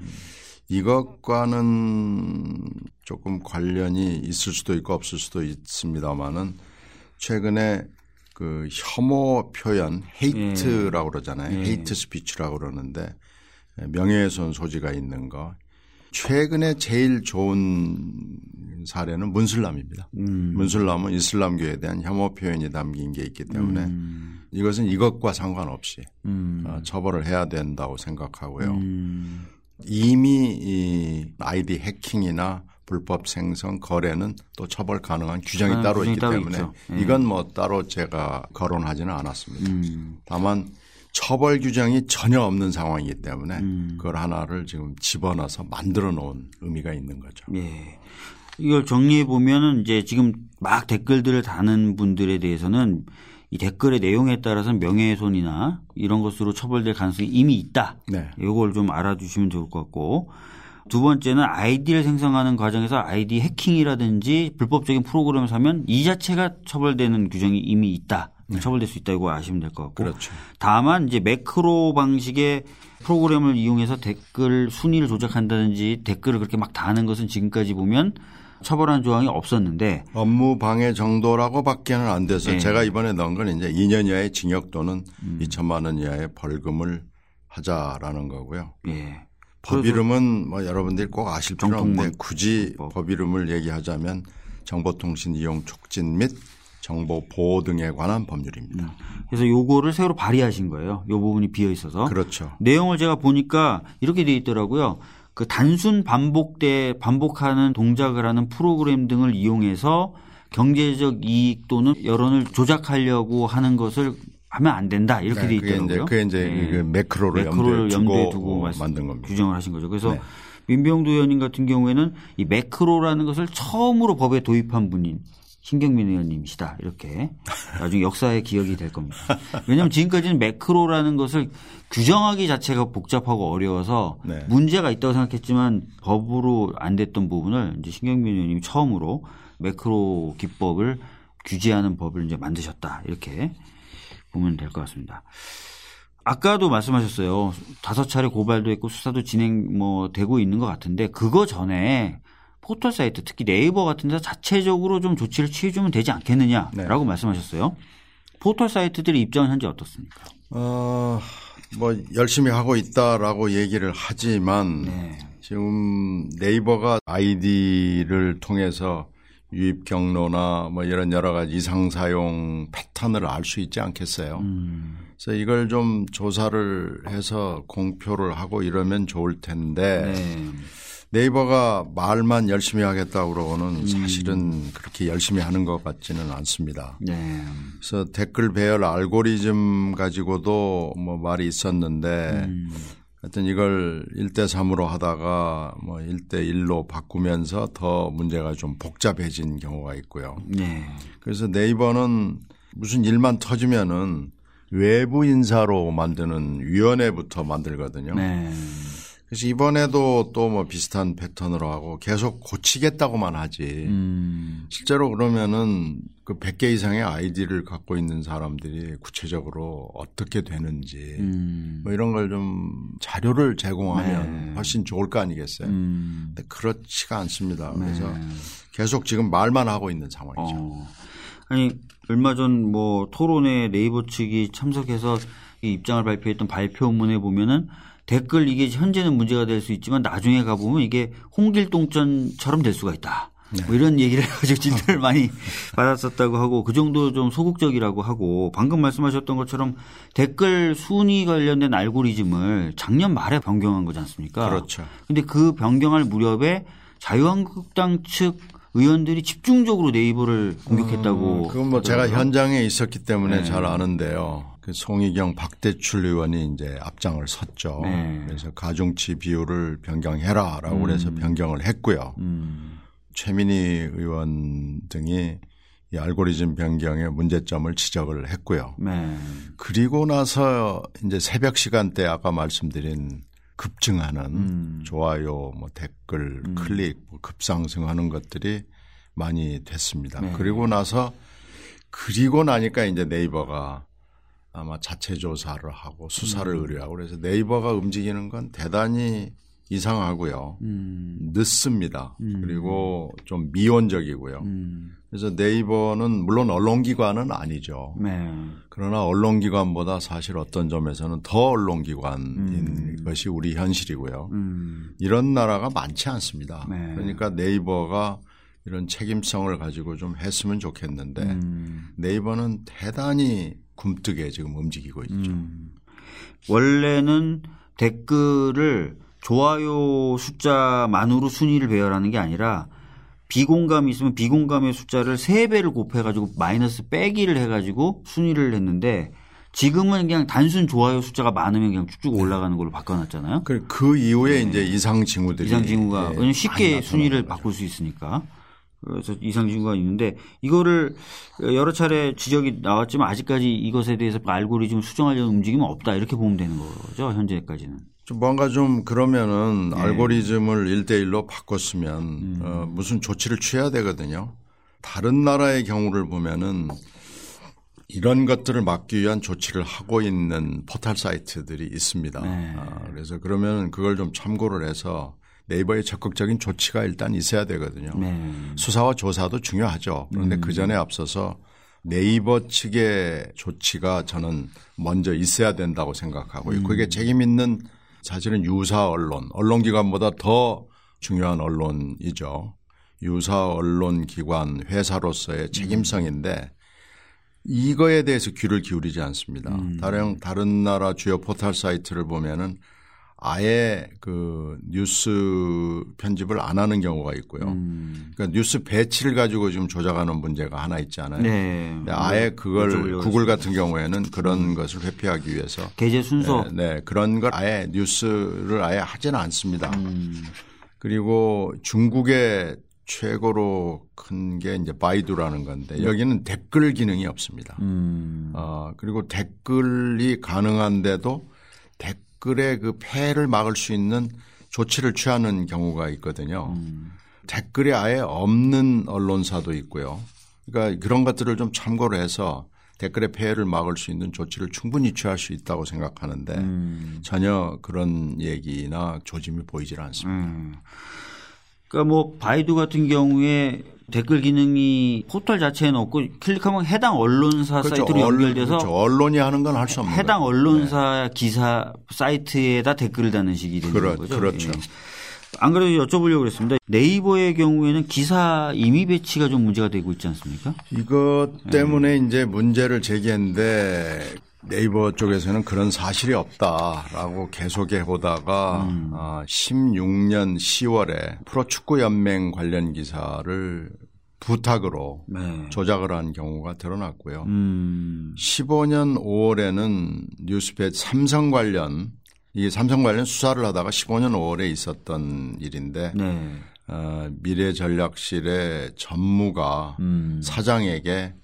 이것과는 조금 관련이 있을 수도 있고 없을 수도 있습니다만은 최근에 그 혐오 표현 hate라고 그러잖아요. 예. hate speech라고 그러는데 명예훼손 소지가 있는 거. 최근에 제일 좋은 사례는 문슬람입니다. 음. 문슬람은 이슬람교에 대한 혐오 표현이 담긴 게 있기 때문에 음. 이것은 이것과 상관없이 음. 어, 처벌을 해야 된다고 생각하고요. 음. 이미 이 아이디 해킹이나 불법 생성 거래는 또 처벌 가능한 규정이 아, 따로 있기 따로 때문에 있죠. 예. 이건 뭐 따로 제가 거론하지는 않았습니다. 음. 다만 처벌 규정이 전혀 없는 상황이기 때문에 음. 그걸 하나를 지금 집어넣어서 만들어 놓은 의미가 있는 거죠. 예. 이걸 정리해 보면은 이제 지금 막 댓글들을 다는 분들에 대해서는 이 댓글의 내용에 따라서 명예훼손이나 이런 것으로 처벌될 가능성이 이미 있다. 네. 이걸 좀 알아두시면 좋을 것 같고 두 번째는 아이디를 생성하는 과정에서 아이디 해킹이라든지 불법적인 프로그램을 사면 이 자체가 처벌되는 규정이 이미 있다. 처벌될 수 있다 이거 아시면 될 것 같고 그렇죠. 다만 이제 매크로 방식의 프로그램을 이용해서 댓글 순위를 조작한다든지 댓글을 그렇게 막 다는 것은 지금까지 보면 처벌하는 조항이 없었는데 업무 방해 정도라고 밖에는 안 돼서 네. 제가 이번에 넣은 건 이제 2년 이하의 징역 또는 음. 2천만 원 이하의 벌금을 하자라는 거고요. 예. 법 이름은 뭐 여러분들이 꼭 아실 필요는 정통문 없는데 굳이 법. 법 이름을 얘기하자면 정보통신 이용 촉진 및 정보 보호 등에 관한 법률입니다. 그래서 요거를 새로 발의하신 거예요. 요 부분이 비어 있어서. 그렇죠. 내용을 제가 보니까 이렇게 돼 있더라고요. 그 단순 반복돼 반복하는 동작을 하는 프로그램 등을 이용해서 경제적 이익 또는 여론을 조작하려고 하는 것을 하면 안 된다 이렇게 돼 네, 그게 있더라고요. 이제 그게 이제 네. 그 매크로를, 매크로를 염두에 두고 말씀- 만든 겁니다. 규정을 하신 거죠. 그래서 네. 민병두 의원님 같은 경우에는 이 매크로라는 것을 처음으로 법에 도입한 분인 신경민 의원님이시다. 이렇게 나중에 역사의 기억이 될 겁니다. 왜냐하면 지금까지는 매크로라는 것을 규정하기 자체가 복잡하고 어려워서 네. 문제가 있다고 생각했지만 법으로 안 됐던 부분을 이제 신경민 의원님이 처음으로 매크로 기법을 규제하는 법을 이제 만드셨다. 이렇게 보면 될 것 같습니다. 아까도 말씀하셨어요. 다섯 차례 고발도 했고 수사도 진행 뭐 되고 있는 것 같은데 그거 전에 포털 사이트 특히 네이버 같은 데서 자체적으로 좀 조치를 취해주면 되지 않겠느냐라고 네. 말씀하셨어요. 포털 사이트들의 입장은 현재 어떻습니까? 어, 뭐 열심히 하고 있다라고 얘기를 하지만 네. 지금 네이버가 아이디를 통해서 유입 경로나 뭐 이런 여러 가지 이상 사용 패턴을 알 수 있지 않겠어요. 음, 그래서 이걸 좀 조사를 해서 공표를 하고 이러면 좋을 텐데 네. 네이버가 말만 열심히 하겠다고 음. 그러고는 사실은 그렇게 열심히 하는 것 같지는 않습니다. 네. 그래서 댓글 배열 알고리즘 가지고도 뭐 말이 있었는데 음, 하여튼 이걸 1대 3으로 하다가 뭐 1대 1로 바꾸면서 더 문제가 좀 복잡해진 경우가 있고요. 네. 그래서 네이버는 무슨 일만 터지면은 외부 인사로 만드는 위원회부터 만들거든요. 네. 그래서 이번에도 또 뭐 비슷한 패턴으로 하고 계속 고치겠다고만 하지. 음, 실제로 그러면은 그 100개 이상의 아이디를 갖고 있는 사람들이 구체적으로 어떻게 되는지 음, 뭐 이런 걸 좀 자료를 제공하면 네. 훨씬 좋을 거 아니겠어요. 음, 근데 그렇지가 않습니다. 그래서 네. 계속 지금 말만 하고 있는 상황이죠. 어. 아니 얼마 전 뭐 토론회 네이버 측이 참석해서 이 입장을 발표했던 발표문에 보면은 댓글 이게 현재는 문제가 될 수 있지만 나중에 가보면 이게 홍길동전처럼 될 수가 있다. 뭐 이런 얘기를 해가지고 질타를 많이 받았었다고 하고 그 정도 좀 소극적이라고 하고 방금 말씀하셨던 것처럼 댓글 순위 관련된 알고리즘을 작년 말에 변경한 거지 않습니까? 그렇죠. 근데 그 변경할 무렵에 자유한국당 측 의원들이 집중적으로 네이버를 공격했다고. 음, 그건 뭐 제가 하더라고요. 현장에 있었기 때문에 네. 잘 아는데요. 그 송희경, 박대출 의원이 이제 앞장을 섰죠. 네. 그래서 가중치 비율을 변경해라라고 그래서 변경을 했고요. 음, 최민희 의원 등이 이 알고리즘 변경의 문제점을 지적을 했고요. 네. 그리고 나서 이제 새벽 시간대 아까 말씀드린 급증하는 음. 좋아요, 뭐 댓글, 클릭 뭐 급상승하는 것들이 많이 됐습니다. 네. 그리고 나서 그리고 나니까 이제 네이버가 아마 자체 조사를 하고 수사를 음. 의뢰하고 그래서 네이버가 움직이는 건 대단히 이상하고요. 음. 늦습니다. 음. 그리고 좀 미온적이고요. 음. 그래서 네이버는 물론 언론기관은 아니죠. 네. 그러나 언론기관보다 사실 어떤 점에서는 더 언론기관인 음. 것이 우리 현실이고요. 음. 이런 나라가 많지 않습니다. 네. 그러니까 네이버가 이런 책임성을 가지고 좀 했으면 좋겠는데 음. 네이버는 대단히 굼뜨게 지금 움직이고 있죠. 원래는 댓글을 좋아요 숫자만으로 순위를 배열하는 게 아니라 비공감이 있으면 비공감의 숫자를 3배를 곱해가지고 마이너스 빼기를 해가지고 순위를 했는데 지금은 그냥 단순 좋아요 숫자가 많으면 그냥 쭉쭉 올라가는 걸로 바꿔놨잖아요. 그, 그 이후에 네. 이제 이상 징후들이 이상 징후가 네. 쉽게 순위를 바꿀 수 있으니까 그래서 이상 징후가 있는데 이거를 여러 차례 지적이 나왔지만 아직까지 이것에 대해서 알고리즘 수정하려는 움직임은 없다 이렇게 보면 되는 거죠 현재까지는. 좀 뭔가 좀 그러면은 네. 알고리즘을 일대일로 바꿨으면 음. 어, 무슨 조치를 취해야 되거든요. 다른 나라의 경우를 보면은 이런 것들을 막기 위한 조치를 하고 있는 포털 사이트들이 있습니다. 네. 아, 그래서 그러면 그걸 좀 참고를 해서 네이버의 적극적인 조치가 일단 있어야 되거든요. 네. 수사와 조사도 중요하죠. 그런데 음. 그 전에 앞서서 네이버 측의 조치가 저는 먼저 있어야 된다고 생각하고 음. 그게 책임 있는 사실은 유사 언론, 언론기관보다 더 중요한 언론이죠. 유사 언론 기관 회사로서의 책임성인데 이거에 대해서 귀를 기울이지 않습니다. 음. 다른 다른 나라 주요 포털 사이트를 보면은 아예 그 뉴스 편집을 안 하는 경우가 있고요. 음. 그러니까 뉴스 배치를 가지고 지금 조작하는 문제가 하나 있잖아요. 네. 아예 그걸 구글 같은 경우에는 그런 음. 것을 회피하기 위해서 게재 순서 네, 네, 그런 걸 아예 뉴스를 아예 하지는 않습니다. 음. 그리고 중국의 최고로 큰 게 이제 바이두라는 건데 여기는 댓글 기능이 없습니다. 음. 어, 그리고 댓글이 가능한데도 댓글 댓글의 그 폐해를 막을 수 있는 조치를 취하는 경우가 있거든요. 음. 댓글이 아예 없는 언론사도 있고요. 그러니까 그런 것들을 좀 참고를 해서 댓글의 폐해를 막을 수 있는 조치를 충분히 취할 수 있다고 생각하는데 음. 전혀 그런 얘기나 조짐이 보이질 않습니다. 음. 그러니까 뭐 바이두 같은 경우에 댓글 기능이 포털 자체에는 없고 클릭하면 해당 언론사 그렇죠. 사이트로 연결돼서 그렇죠. 언론이 하는 건 할 수 없는 해당. 언론사 네. 기사 사이트에다 댓글을 다는 식이 되는 그렇, 거죠. 그렇죠. 예. 안 그래도 여쭤보려고 그랬습니다. 네이버의 경우에는 기사 임의 배치가 좀 문제가 되고 있지 않습니까? 이것 때문에 네. 이제 문제를 제기했는데 네이버 쪽에서는 그런 사실이 없다라고 계속 해 보다가 음. 16년 아, 10월에 프로축구 연맹 관련 기사를 부탁으로 네. 조작을 한 경우가 드러났고요. 음. 15년 5월에는 뉴스페 삼성 관련 이게 삼성 관련 수사를 하다가 15년 5월에 있었던 일인데 네. 어, 미래전략실의 전무가 음. 사장에게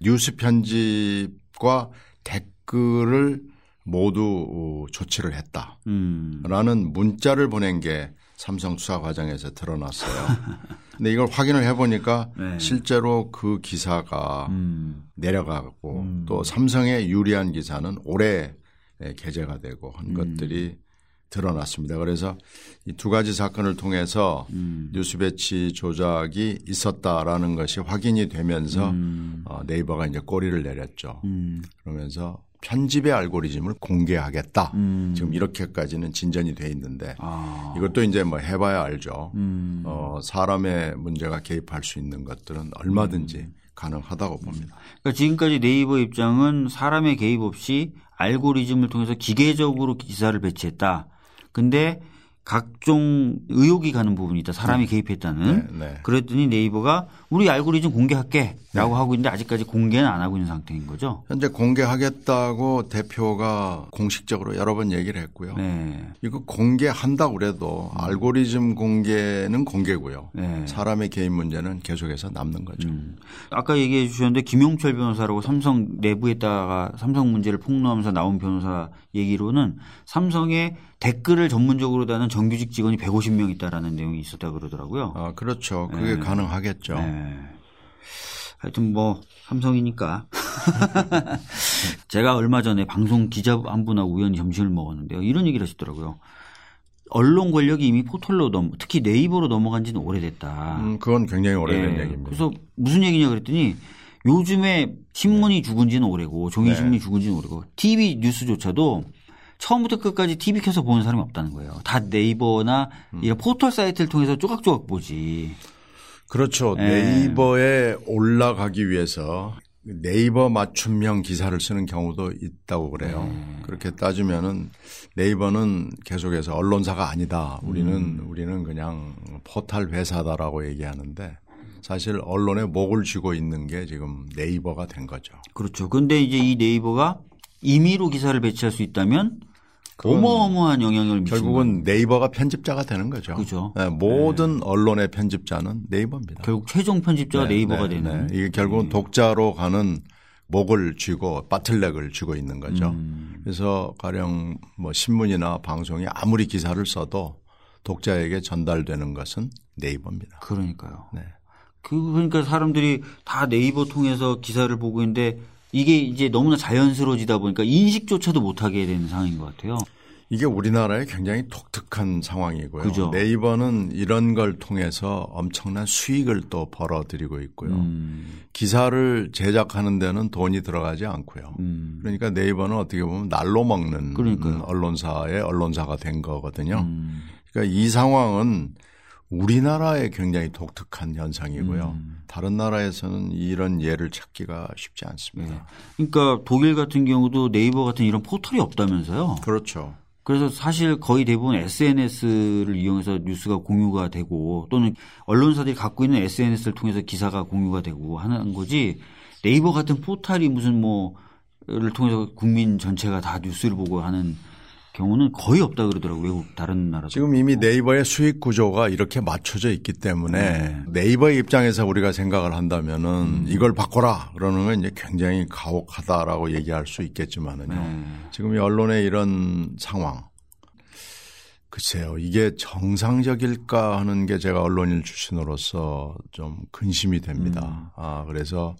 뉴스 편집과 댓글 댓글을 모두 어, 조치를 했다라는 음. 문자를 보낸 게 삼성 수사 과정에서 드러났어요. 근데 이걸 확인을 해보니까 네. 실제로 그 기사가 음. 내려가고 음. 또 삼성에 유리한 기사는 올해 게재가 되고 한 음. 것들이 드러났습니다. 그래서 이 두 가지 사건을 통해서 음. 뉴스 배치 조작이 있었다라는 것이 확인이 되면서 음. 어, 네이버가 이제 꼬리를 내렸죠. 음. 그러면서 편집의 알고리즘을 공개하겠다. 음. 지금 이렇게까지는 진전이 돼 있는데 아. 이것도 이제 뭐 해봐야 알죠. 음. 어, 사람의 문제가 개입할 수 있는 것들은 얼마든지 음. 가능하다고 봅니다. 그러니까 지금까지 네이버 입장은 사람의 개입 없이 알고리즘을 통해서 기계적으로 기사를 배치했다. 근데 각종 의혹이 가는 부분이 있다. 사람이 네. 개입했다는. 네, 네. 그랬더니 네이버가 우리 알고리즘 공개할게 라고 네. 하고 있는데 아직까지 공개는 안 하고 있는 상태인 거죠. 현재 공개하겠다고 대표가 공식적으로 여러 번 얘기를 했고요. 네. 이거 공개한다고 그래도 음. 알고리즘 공개는 공개고요. 네. 사람의 개인 문제는 계속해서 남는 거죠. 음. 아까 얘기해 주셨는데 김용철 변호사라고 삼성 내부에다가 삼성 문제를 폭로하면서 나온 변호사 얘기로는 삼성의 댓글을 전문적으로 다는 정규직 직원이 150명 있다라는 내용이 있었다 그러더라고요. 아, 그렇죠. 그게 네. 가능하겠죠. 네. 하여튼 뭐 삼성이니까. 제가 얼마 전에 방송 기자 한 분하고 우연히 점심을 먹었는데요. 이런 얘기를 하시더라고요. 언론 권력이 이미 포털로 넘, 특히 네이버로 넘어간 지는 오래됐다. 음, 그건 굉장히 오래된 예. 얘기입니다. 그래서 무슨 얘기냐 그랬더니 요즘에 신문이 죽은 지는 오래고 종이 신문이 죽은 지는 오래고 TV 뉴스조차도 처음부터 끝까지 TV 켜서 보는 사람이 없다는 거예요. 다 네이버나 이런 포털 사이트를 통해서 조각조각 보지. 그렇죠. 예. 네이버에 올라가기 위해서 네이버 맞춤형 기사를 쓰는 경우도 있다고 그래요. 네. 그렇게 따지면은 네이버는 계속해서 언론사가 아니다. 우리는 음. 우리는 그냥 포털 회사다라고 얘기하는데 사실 언론에 목을 쥐고 있는 게 지금 네이버가 된 거죠. 그렇죠. 근데 이제 이 네이버가 임의로 기사를 배치할 수 있다면 어마어마한 영향을 미치는 결국은 네이버가 편집자가 되는 거죠. 그죠. 네, 모든 언론의 편집자는 네이버입니다. 결국 최종 편집자가 네, 네이버가 네, 되는. 네. 이게 결국은 독자로 가는 목을 쥐고 바틀렉을 쥐고 있는 거죠. 음. 그래서 가령 뭐 신문이나 방송이 아무리 기사를 써도 독자에게 전달되는 것은 네이버입니다. 그러니까요. 네. 그 그러니까 사람들이 다 네이버 통해서 기사를 보고 있는데 이게 이제 너무나 자연스러워지다 보니까 인식조차도 못하게 되는 상황인 것 같아요. 이게 우리나라의 굉장히 독특한 상황이고요. 그죠. 네이버는 이런 걸 통해서 엄청난 수익을 또 벌어들이고 있고요. 음, 기사를 제작하는 데는 돈이 들어가지 않고요. 음, 그러니까 네이버는 어떻게 보면 날로 먹는 그러니까요. 음, 언론사의 언론사가 된 거거든요. 음, 그러니까 이 상황은 우리나라의 굉장히 독특한 현상이고요. 음. 다른 나라에서는 이런 예를 찾기가 쉽지 않습니다. 그러니까 독일 같은 경우도 네이버 같은 이런 포털이 없다면서요. 그렇죠. 그래서 사실 거의 대부분 SNS를 이용해서 뉴스가 공유가 되고 또는 언론사들이 갖고 있는 SNS를 통해서 기사가 공유가 되고 하는 거지 네이버 같은 포털이 무슨 뭐를 통해서 국민 전체가 다 뉴스를 보고 하는 경우는 거의 없다 그러더라고요. 외국 다른 나라도. 지금 이미 네이버의 수익 구조가 이렇게 맞춰져 있기 때문에 네 이버의 입장에서 우리가 생각을 한다면은 이걸 바꿔라 그러는 건 이제 굉장히 가혹하다라고 얘기할 수 있겠지만은요. 네. 지금 이 언론의 이런 상황 글쎄요 이게 정상적일까 하는 게 제가 언론인 출신으로서 좀 근심이 됩니다. 아 그래서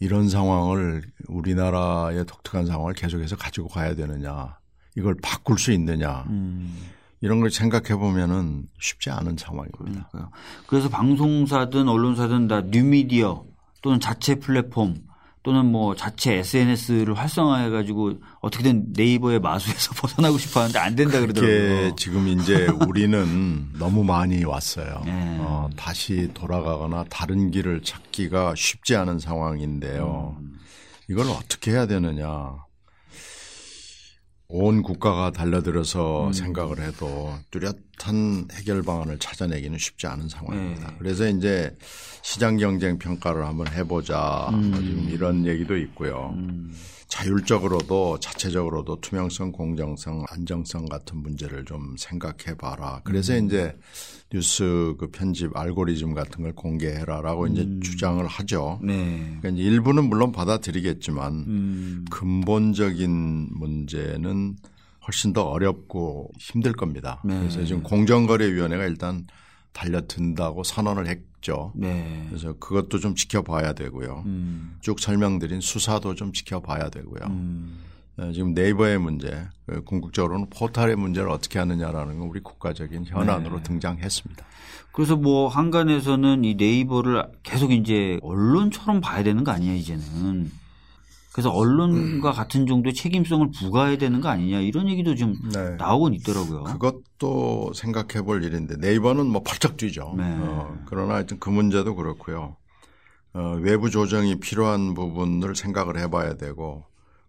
이런 상황을 우리나라의 독특한 상황을 계속해서 가지고 가야 되느냐 이걸 바꿀 수 있느냐 음, 이런 걸 생각해 보면은 쉽지 않은 상황입니다. 그러니까요. 그래서 방송사든 언론사든 다 뉴미디어 또는 자체 플랫폼 또는 뭐 자체 SNS를 활성화해 가지고 어떻게든 네이버의 마수에서 벗어나고 싶어 하는데 안 된다 그러더라고요. 지금 이제 우리는 너무 많이 왔어요. 네. 어, 다시 돌아가거나 다른 길을 찾기가 쉽지 않은 상황인데요. 음. 이걸 어떻게 해야 되느냐. 온 국가가 달려들어서 음. 생각을 해도 뚜렷 한 해결 방안을 찾아내기는 쉽지 않은 상황입니다. 네. 그래서 이제 시장 경쟁 평가를 한번 해보자. 음. 뭐 이런 얘기도 있고요. 자율적으로도 자체적으로도 투명성, 공정성, 안정성 같은 문제를 좀 생각해 봐라. 그래서 음. 이제 뉴스 그 편집 알고리즘 같은 걸 공개해라라고 이제 음. 주장을 하죠. 네. 그러니까 이제 일부는 물론 받아들이겠지만 음, 근본적인 문제는 훨씬 더 어렵고 힘들 겁니다. 네. 그래서 지금 공정거래위원회가 일단 달려든다고 선언을 했죠. 네. 그래서 그것도 좀 지켜봐야 되고요. 음, 쭉 설명드린 수사도 좀 지켜봐야 되고요. 음, 어, 지금 네이버의 문제, 그 궁극적으로는 포털의 문제를 어떻게 하느냐라는 건 우리 국가적인 현안으로 네. 등장했습니다. 그래서 뭐 한간에서는 이 네이버를 계속 이제 언론처럼 봐야 되는 거 아니냐 이제는. 그래서 언론과 같은 정도의 책임성을 부과해야 되는 거 아니냐 이런 얘기도 좀 네. 나오곤 있더라고요. 그것도 생각해 볼 일인데 네이버는 뭐 펄쩍 뛰죠. 네. 어, 그러나 하여튼 그 문제도 그렇고요. 어, 외부 조정이 필요한 부분을 생각을 해 봐야 되고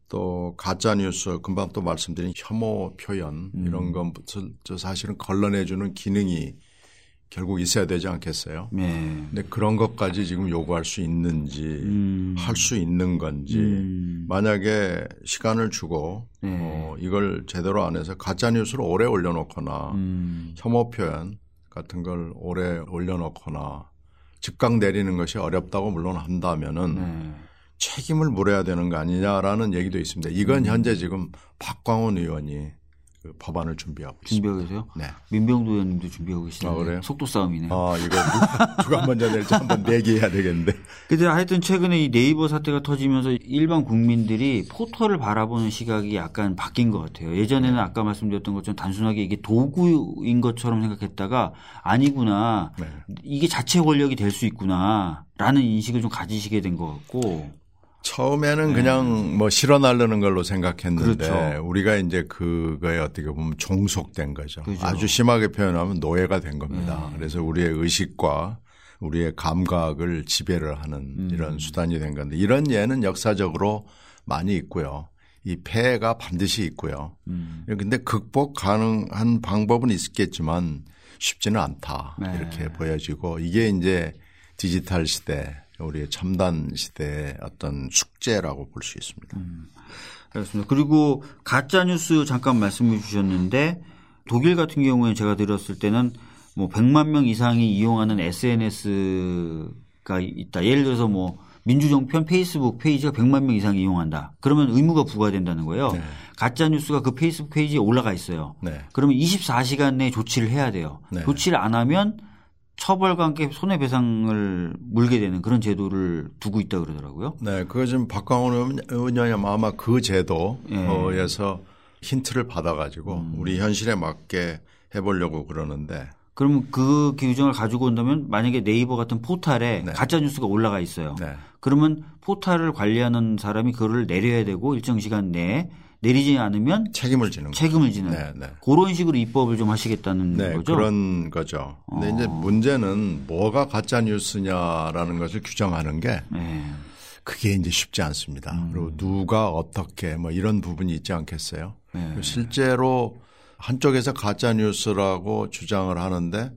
또 가짜 뉴스 금방 또 말씀드린 혐오 표현 음. 이런 것을 저 사실은 걸러내주는 기능이 결국 있어야 되지 않겠어요? 네. 근데 그런 것까지 지금 요구할 수 있는지 음. 할수 있는 건지 음. 만약에 시간을 주고 네. 어, 이걸 제대로 안 해서 가짜 뉴스를 오래 올려놓거나 음. 혐오 표현 같은 걸 오래 올려놓거나 즉각 내리는 것이 어렵다고 물론 한다면은 네. 책임을 물어야 되는 거 아니냐라는 얘기도 있습니다. 이건 음. 현재 지금 박광원 의원이 그 법안을 준비하고. 준비하고 계세요? 네. 민병도 의원님도 준비하고 계시는데 아, 그래요? 속도 싸움이네요. 아, 이거 누가, 누가 먼저 낼지 한번 내기해야 되겠는데. 근데 하여튼 최근에 이 네이버 사태가 터지면서 일반 국민들이 포털을 바라보는 시각이 약간 바뀐 것 같아요. 예전에는 아까 말씀드렸던 것처럼 단순하게 이게 도구인 것처럼 생각했다가 아니구나. 네. 이게 자체 권력이 될 수 있구나. 라는 인식을 좀 가지시게 된 것 같고. 처음에는 그냥 뭐 실어나르는 걸로 생각했는데 네. 그렇죠. 우리가 이제 그거에 어떻게 보면 종속된 거죠. 그죠. 아주 심하게 표현하면 노예가 된 겁니다. 네. 그래서 우리의 의식과 우리의 감각을 지배를 하는 음. 이런 수단이 된 건데 이런 예는 역사적으로 많이 있고요. 이 폐해가 반드시 있고요. 음. 근데 극복 가능한 방법은 있겠지만 쉽지는 않다. 네. 이렇게 보여지고 이게 이제 디지털 시대, 우리의 첨단 시대의 어떤 숙제라고 볼 수 있습니다. 알겠습니다. 그리고 가짜 뉴스 잠깐 말씀해 주셨는데 독일 같은 경우에 제가 들었을 때는 뭐 100만 명 이상이 이용하는 SNS가 있다. 예를 들어서 뭐 민주정편 페이스북 페이지가 100만 명 이상 이용한다. 그러면 의무가 부과된다는 거예요. 네. 가짜 뉴스가 그 페이스북 페이지에 올라가 있어요. 네. 그러면 24시간 내에 조치를 해야 돼요. 네. 조치를 안 하면 처벌과 함께 손해배상을 물게 되는 그런 제도를 두고 있다 그러더라고요. 네, 그거 지금 박광훈 의원님 아마 그 예. 제도에서 힌트를 받아가지고 음. 우리 현실에 맞게 해보려고 그러는데 그러면 그 규정을 가지고 온다면 만약에 네이버 같은 포탈에 네. 가짜 뉴스가 올라가 있어요. 네. 그러면 포탈을 관리하는 사람이 그거를 내려야 되고 일정 시간 내에 내리지 않으면 책임을 지는. 책임을 지는 네, 네. 그런 식으로 입법을 좀 하시겠다는 네, 거죠. 그런 거죠. 근데 어. 이제 문제는 뭐가 가짜 뉴스냐라는 것을 규정하는 게 네. 그게 이제 쉽지 않습니다. 음. 그리고 누가 어떻게 뭐 이런 부분이 있지 않겠어요? 네. 실제로 한쪽에서 가짜 뉴스라고 주장을 하는데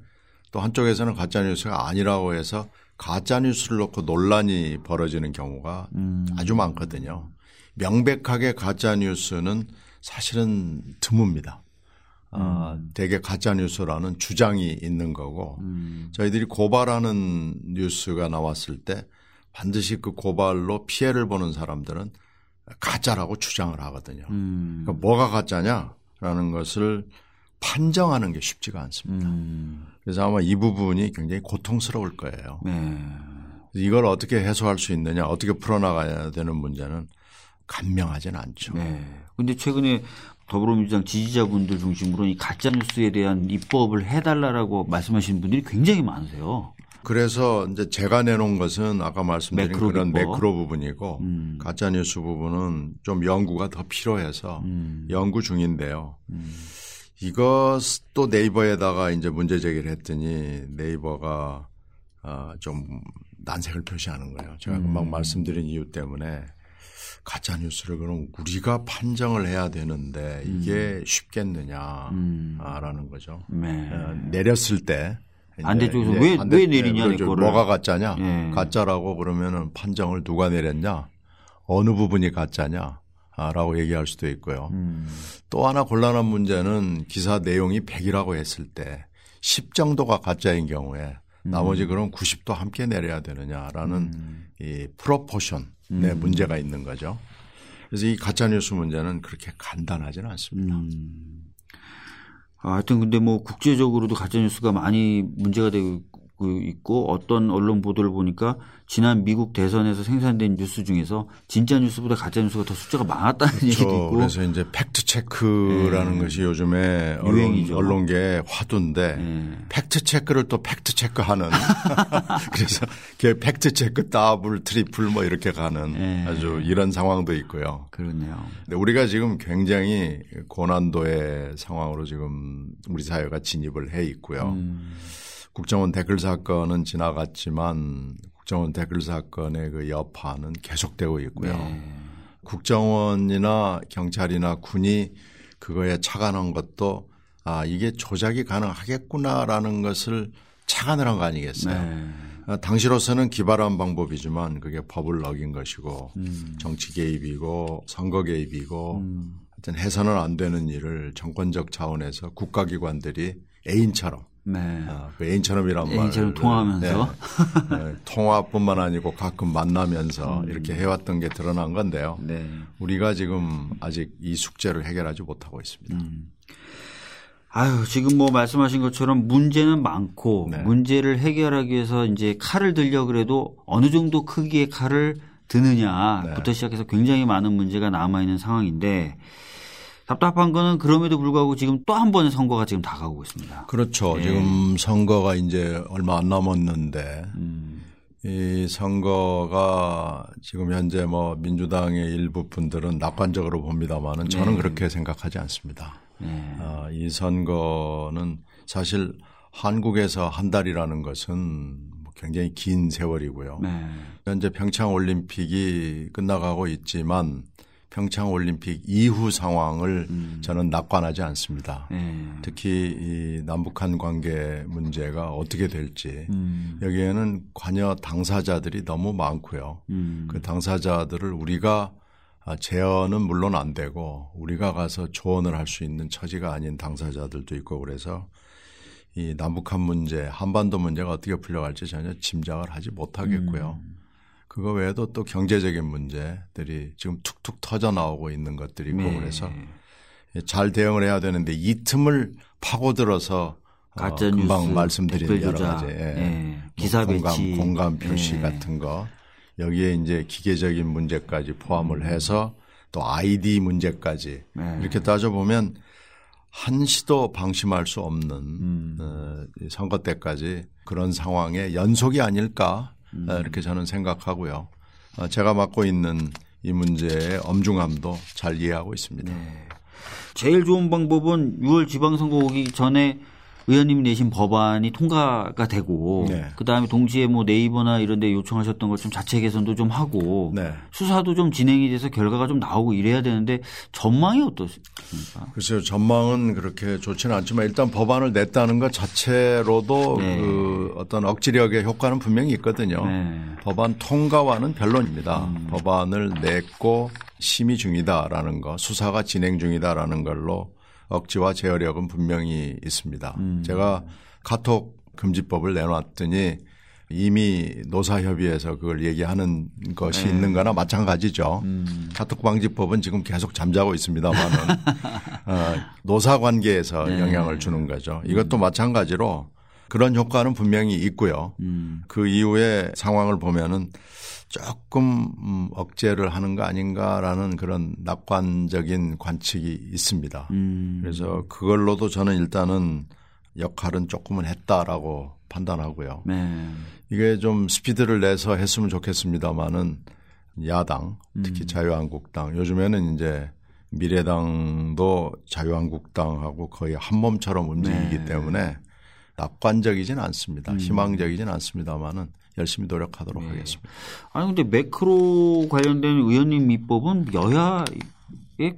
또 한쪽에서는 가짜 뉴스가 아니라고 해서 가짜 뉴스를 놓고 논란이 벌어지는 경우가 음. 아주 많거든요. 명백하게 가짜 뉴스는 사실은 드뭅니다. 아, 대개 가짜 뉴스라는 주장이 있는 거고 음. 저희들이 고발하는 뉴스가 나왔을 때 반드시 그 고발로 피해를 보는 사람들은 가짜라고 주장을 하거든요. 음. 그러니까 뭐가 가짜냐라는 것을 판정하는 게 쉽지가 않습니다. 음. 그래서 아마 이 부분이 굉장히 고통스러울 거예요. 네. 이걸 어떻게 해소할 수 있느냐, 어떻게 풀어나가야 되는 문제는 간명하지는 않죠. 네. 근데 최근에 더불어민주당 지지자분들 중심으로 이 가짜 뉴스에 대한 입법을 해달라라고 말씀하시는 분들이 굉장히 많으세요. 그래서 이제 제가 내놓은 것은 아까 말씀드린 매크로 그런 기법. 매크로 부분이고 음. 가짜 뉴스 부분은 좀 연구가 더 필요해서 음. 연구 중인데요. 이것도 네이버에다가 이제 문제 제기를 했더니 네이버가 어, 좀 난색을 표시하는 거예요. 제가 음. 금방 말씀드린 이유 때문에 가짜 뉴스를 그럼 우리가 판정을 해야 되는데 이게 쉽겠느냐라는 거죠. 음. 네. 어, 내렸을 때 반대쪽에서 이제 왜- 왜 내리냐, 거를. 뭐가 가짜냐? 예. 가짜라고 그러면은 판정을 누가 내렸냐? 어느 부분이 가짜냐? 아, 라고 얘기할 수도 있고요. 음. 또 하나 곤란한 문제는 기사 내용이 100이라고 했을 때 10 정도가 가짜인 경우에 음. 나머지 그럼 90도 함께 내려야 되느냐라는 이 프로포션의 음. 문제가 있는 거죠. 그래서 이 가짜 뉴스 문제는 그렇게 간단하지는 않습니다. 음. 아, 하여튼 근데 뭐 국제적으로도 가짜 뉴스가 많이 문제가 되고 있고 어떤 언론 보도를 보니까 지난 미국 대선에서 생산된 뉴스 중에서 진짜 뉴스보다 가짜 뉴스가 더 숫자가 많았다는 얘기도 그렇죠. 있고. 그래서 이제 팩트 체크라는 것이 요즘에 언론, 유행이죠. 언론계의 화두인데 예. 팩트 체크를 또 팩트 체크하는 그래서 그 팩트 체크 더블 트리플 뭐 이렇게 가는 예. 아주 이런 상황도 있고요. 그렇네요. 근데 우리가 지금 굉장히 고난도의 상황으로 지금 우리 사회가 진입을 해 있고요. 음. 국정원 댓글 사건은 지나갔지만 국정원 댓글 사건의 그 여파는 계속되고 있고요. 네. 국정원이나 경찰이나 군이 그거에 착안한 것도 아 이게 조작이 가능하겠구나라는 것을 착안을 한 거 아니겠어요? 네. 아, 당시로서는 기발한 방법이지만 그게 법을 어긴 것이고 음. 정치 개입이고 선거 개입이고 하여튼 해서는 안 되는 일을 정권적 차원에서 국가기관들이 애인처럼 네. 어, 그 애인처럼이란 말. 애인처럼 통화하면서. 네. 네. 통화뿐만 아니고 가끔 만나면서 음. 이렇게 해왔던 게 드러난 건데요. 네. 우리가 지금 아직 이 숙제를 해결하지 못하고 있습니다. 음. 아유, 지금 뭐 말씀하신 것처럼 문제는 많고 네. 문제를 해결하기 위해서 이제 칼을 들려 그래도 어느 정도 크기의 칼을 드느냐부터 네. 시작해서 굉장히 많은 문제가 남아있는 상황인데 답답한 거는 그럼에도 불구하고 지금 또 한 번의 선거가 지금 다가오고 있습니다. 그렇죠. 네. 지금 선거가 이제 얼마 안 남았는데 음. 이 선거가 지금 현재 뭐 민주당의 일부 분들은 낙관적으로 봅니다만은 저는 네. 그렇게 생각하지 않습니다. 네. 아, 이 선거는 사실 한국에서 한 달이라는 것은 뭐 굉장히 긴 세월이고요. 네. 현재 평창 올림픽이 끝나가고 있지만 평창 올림픽 이후 상황을 저는 낙관하지 않습니다. 네. 특히 이 남북한 관계 문제가 어떻게 될지 음. 여기에는 관여 당사자들이 너무 많고요. 음. 그 당사자들을 우리가 아, 제어는 물론 안 되고 우리가 가서 조언을 할 수 있는 처지가 아닌 당사자들도 있고 그래서 이 남북한 문제, 한반도 문제가 어떻게 풀려갈지 전혀 짐작을 하지 못하겠고요. 그거 외에도 또 경제적인 문제들이 지금 툭툭 터져 나오고 있는 것들이고 네. 그래서 잘 대응을 해야 되는데 이 틈을 파고들어서 어, 가짜 금방 뉴스, 말씀드린 여러 가지 예. 예, 뭐 기사 공감, 배치, 공감 표시 예. 같은 거 여기에 이제 기계적인 문제까지 포함을 해서 또 아이디 문제까지 네. 이렇게 따져 보면 한시도 방심할 수 없는 음. 어, 이 선거 때까지 그런 상황의 연속이 아닐까 음. 어, 이렇게 저는 생각하고요. 어, 제가 맡고 있는 이 문제의 엄중함도 잘 이해하고 있습니다. 네. 제일 좋은 방법은 6월 지방선거 오기 전에 의원님이 내신 법안이 통과가 되고 네. 그다음에 동시에 뭐 네이버나 이런 데 요청하셨던 것 좀 자체 개선도 좀 하고 네. 수사도 좀 진행이 돼서 결과가 좀 나오고 이래야 되는데 전망이 어떻습니까? 글쎄요, 전망은 그렇게 좋지는 않지만 일단 법안을 냈다는 것 자체로도 네. 그 어떤 억지력의 효과는 분명히 있거든요. 네. 법안 통과와는 별론입니다. 법안을 냈고 심의 중이다라는 거, 수사가 진행 중이다라는 걸로 억지와 제어력은 분명히 있습니다. 제가 카톡 금지법을 내놨더니 이미 노사협의회에서 그걸 얘기하는 것이 있는 거나 마찬가지죠. 카톡 방지법은 지금 계속 잠자고 있습니다만은 어, 노사 관계에서 영향을 주는 거죠. 이것도 마찬가지로 그런 효과는 분명히 있고요. 그 이후에 상황을 보면은 조금 음, 억제를 하는 거 아닌가라는 그런 낙관적인 관측이 있습니다. 음. 그래서 그걸로도 저는 일단은 역할은 조금은 했다라고 판단하고요. 네. 이게 좀 스피드를 내서 했으면 좋겠습니다만은 야당, 음. 특히 자유한국당, 요즘에는 이제 미래당도 자유한국당하고 거의 한 몸처럼 움직이기 네. 때문에 낙관적이진 음. 않습니다. 희망적이진 않습니다만은 열심히 노력하도록 네. 하겠습니다. 아니 근데 매크로 관련된 의원님 입법은 여야의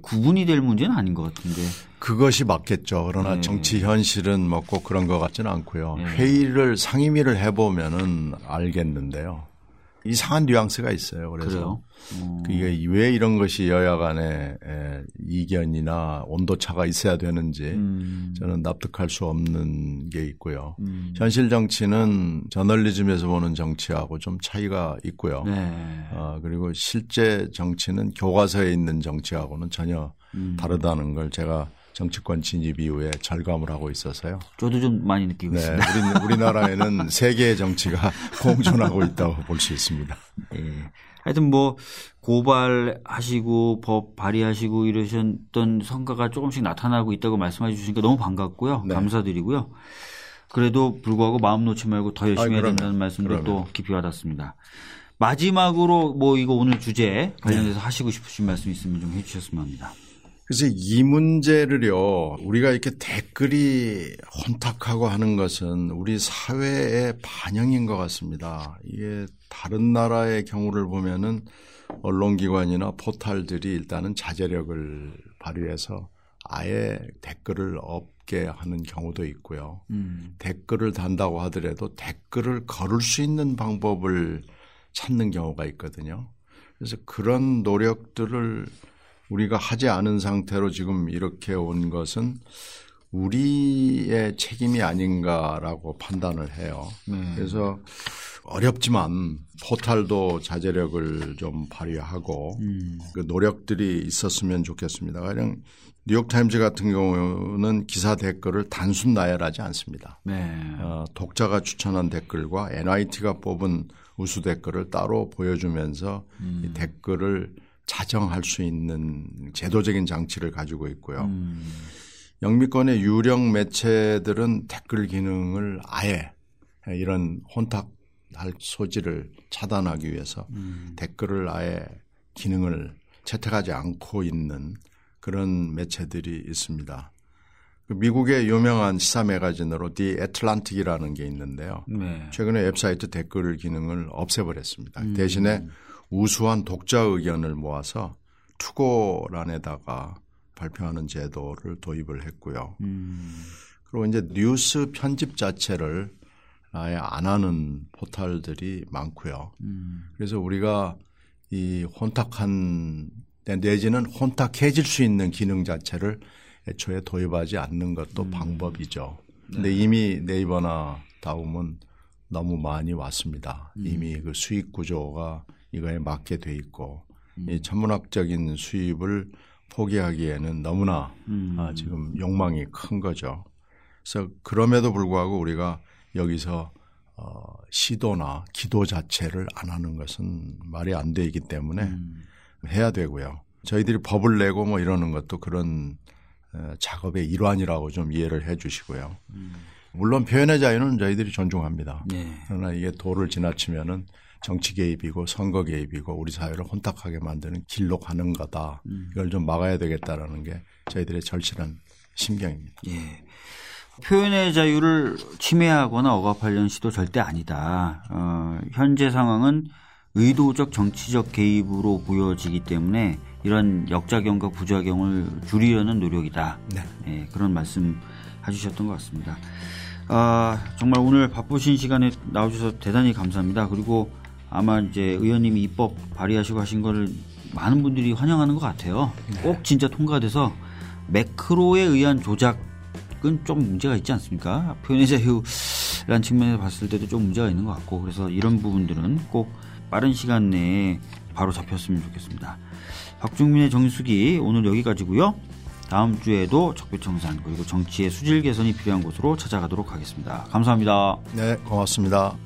구분이 될 문제는 아닌 것 같은데. 그것이 맞겠죠. 그러나 네. 정치 현실은 뭐 꼭 그런 것 같지는 않고요. 네. 회의를 상임위를 해보면은 알겠는데요. 이상한 뉘앙스가 있어요. 그래서 그래요? 어. 이게 왜 이런 것이 여야 간의 에, 이견이나 온도차가 있어야 되는지 음. 저는 납득할 수 없는 게 있고요. 현실 정치는 저널리즘에서 보는 정치하고 좀 차이가 있고요. 네. 어, 그리고 실제 정치는 교과서에 있는 정치하고는 전혀 음. 다르다는 걸 제가 정치권 진입 이후에 절감을 하고 있어서요. 저도 좀 많이 느끼고 네, 있습니다. 우리, 우리나라에는 세계의 정치가 공존하고 있다고 볼 수 있습니다. 예. 하여튼 뭐 고발하시고 법 발의하시고 이러셨던 성과가 조금씩 나타나고 있다고 말씀해 주시니까 너무 반갑고요. 네. 감사드리고요. 그래도 불구하고 마음 놓지 말고 더 열심히 해야 그러면, 된다는 말씀도 또 그러면. 깊이 와닿습니다. 마지막으로 뭐 이거 오늘 주제 관련해서 하시고 싶으신 말씀 있으면 좀 해주셨으면 합니다. 그래서 이 문제를요, 우리가 이렇게 댓글이 혼탁하고 하는 것은 우리 사회의 반영인 것 같습니다. 이게 다른 나라의 경우를 보면은 언론기관이나 포탈들이 일단은 자제력을 발휘해서 아예 댓글을 없게 하는 경우도 있고요. 음. 댓글을 단다고 하더라도 댓글을 걸을 수 있는 방법을 찾는 경우가 있거든요. 그래서 그런 노력들을 우리가 하지 않은 상태로 지금 이렇게 온 것은 우리의 책임이 아닌가라고 판단을 해요. 네. 그래서 어렵지만 포탈도 자제력을 좀 발휘하고 음. 그 노력들이 있었으면 좋겠습니다. 가령 뉴욕타임즈 같은 경우는 기사 댓글을 단순 나열하지 않습니다. 네. 어, 독자가 추천한 댓글과 NIT가 뽑은 우수 댓글을 따로 보여주면서 음. 이 댓글을 자정할 수 있는 제도적인 장치를 가지고 있고요. 음. 영미권의 유령 매체들은 댓글 기능을 아예 이런 혼탁할 소지를 차단하기 위해서 음. 댓글을 아예 기능을 채택하지 않고 있는 그런 매체들이 있습니다. 그 미국의 유명한 시사 매거진으로 The Atlantic이라는 게 있는데요. 네. 최근에 웹사이트 댓글 기능을 없애버렸습니다. 음. 대신에 우수한 독자 의견을 모아서 투고란에다가 발표하는 제도를 도입을 했고요. 음. 그리고 이제 뉴스 편집 자체를 아예 안 하는 포털들이 많고요. 음. 그래서 우리가 이 혼탁한 내지는 혼탁해질 수 있는 기능 자체를 애초에 도입하지 않는 것도 음. 방법이죠. 근데 네. 이미 네이버나 다음은 너무 많이 왔습니다. 음. 이미 그 수익 구조가 이거에 맞게 돼 있고 음. 이 천문학적인 수입을 포기하기에는 너무나 음. 아, 지금 욕망이 큰 거죠. 그래서 그럼에도 불구하고 우리가 여기서 어, 시도나 기도 자체를 안 하는 것은 말이 안 되기 때문에 음. 해야 되고요. 저희들이 법을 내고 뭐 이러는 것도 그런 어, 작업의 일환이라고 좀 이해를 해 주시고요. 음. 물론 표현의 자유는 저희들이 존중합니다. 네. 그러나 이게 도를 지나치면은 정치 개입이고 선거 개입이고 우리 사회를 혼탁하게 만드는 길로 가는 거다. 음. 이걸 좀 막아야 되겠다라는 게 저희들의 절실한 심경입니다. 예. 표현의 자유를 침해하거나 억압하려는 시도 절대 아니다. 어, 현재 상황은 의도적 정치적 개입으로 보여지기 때문에 이런 역작용과 부작용을 줄이려는 노력이다. 네. 예, 그런 말씀 해주셨던 것 같습니다. 아, 정말 오늘 바쁘신 시간에 나와주셔서 대단히 감사합니다. 그리고 아마 이제 의원님이 입법 발의하시고 하신 거를 많은 분들이 환영하는 것 같아요. 네. 꼭 진짜 통과돼서 매크로에 의한 조작은 좀 문제가 있지 않습니까? 표현의 자유라는 측면에서 봤을 때도 좀 문제가 있는 것 같고 그래서 이런 부분들은 꼭 빠른 시간 내에 바로 잡혔으면 좋겠습니다. 박중민의 정수기 오늘 여기까지고요. 다음 주에도 적폐청산 그리고 정치의 수질 개선이 필요한 곳으로 찾아가도록 하겠습니다. 감사합니다. 네, 고맙습니다.